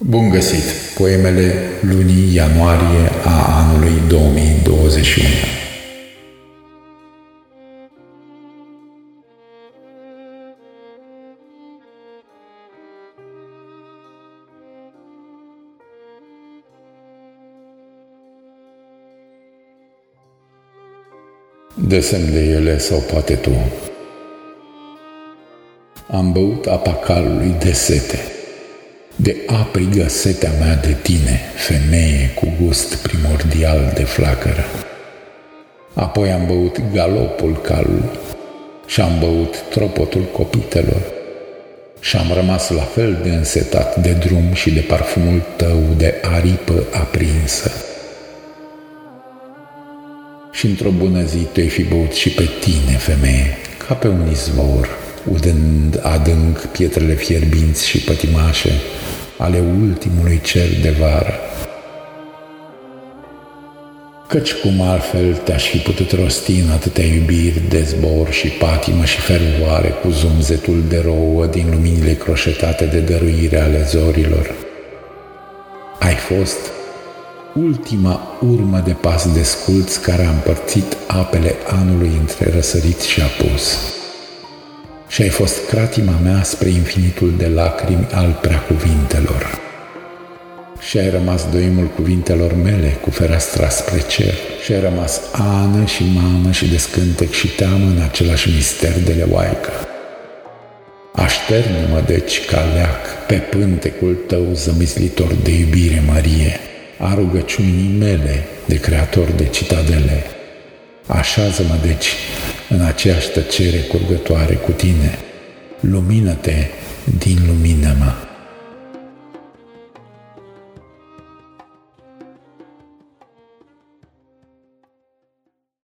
Bun găsit! Poemele lunii ianuarie a anului 2021. Desem de ele sau poate tu. Am băut apa calului de sete de aprigă setea mea de tine, femeie cu gust primordial de flacără. Apoi am băut galopul calului și am băut tropotul copitelor și am rămas la fel de însetat de drum și de parfumul tău de aripă aprinsă. Și într-o bună zi tu ai fi băut și pe tine, femeie, ca pe un izvor, udând adânc pietrele fierbinți și pătimașe ale ultimului cer de vară. Căci cum altfel te-aș fi putut rosti în atâtea iubiri de zbor și patimă și fervoare cu zumzetul de rouă din luminile croșetate de dăruire ale zorilor. Ai fost ultima urmă de pas de sculți care a împărțit apele anului între răsărit și apus și ai fost cratima mea spre infinitul de lacrimi al preacuvintelor. Și ai rămas doimul cuvintelor mele cu fereastra spre cer și ai rămas ană și mană și descântec și teamă în același mister de leoaică. Așterne-mă deci ca leac pe pântecul tău zămislitor de iubire mărie, a rugăciunii mele de creator de citadele. Așează-mă deci în aceeași tăcere curgătoare cu tine. Lumină-te din lumină-mă.